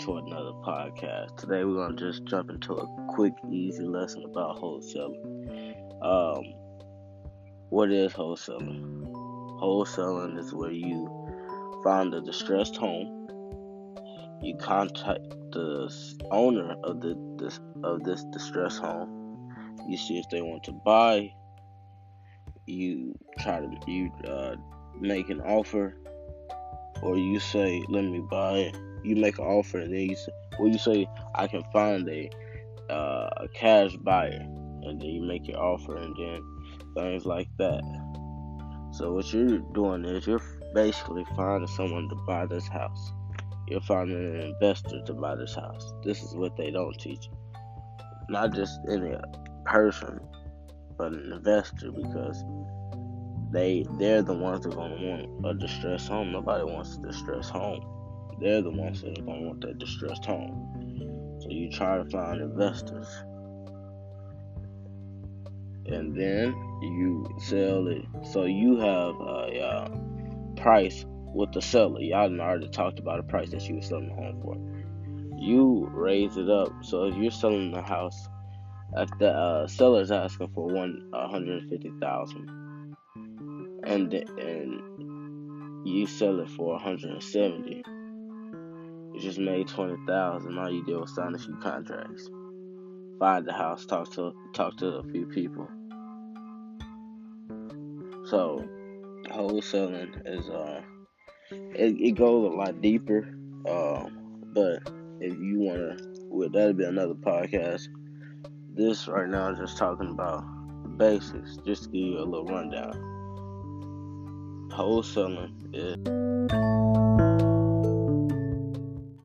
to another podcast. Today we're gonna just jump into a quick, easy lesson about wholesaling. Um, what is wholesaling? Wholesaling is where you find a distressed home. You contact the owner of the this of this distressed home. You see if they want to buy. You try to you uh, make an offer or you say, "Let me buy it." You make an offer, and then you say, "Well, you say I can find a uh, a cash buyer," and then you make your offer, and then things like that. So what you're doing is you're basically finding someone to buy this house. You're finding an investor to buy this house. This is what they don't teach. Not just any person, but an investor because they they're the ones that are gonna want a distressed home. Nobody wants a distressed home. They're the ones that are gonna want that distressed home. So you try to find investors. And then you sell it. So you have a uh, price with the seller. Y'all already talked about a price that you were selling the home for. You raise it up. So if you're selling the house, if the uh, seller's asking for one hundred fifty thousand and and you sell it for 170 you just made 20000 all you did was sign a few contracts. Find the house talk to talk to a few people. So wholesaling is uh it, it goes a lot deeper uh, but if you want to well that'll be another podcast. This right now is just talking about the basics just to give you a little rundown. Wholesaling is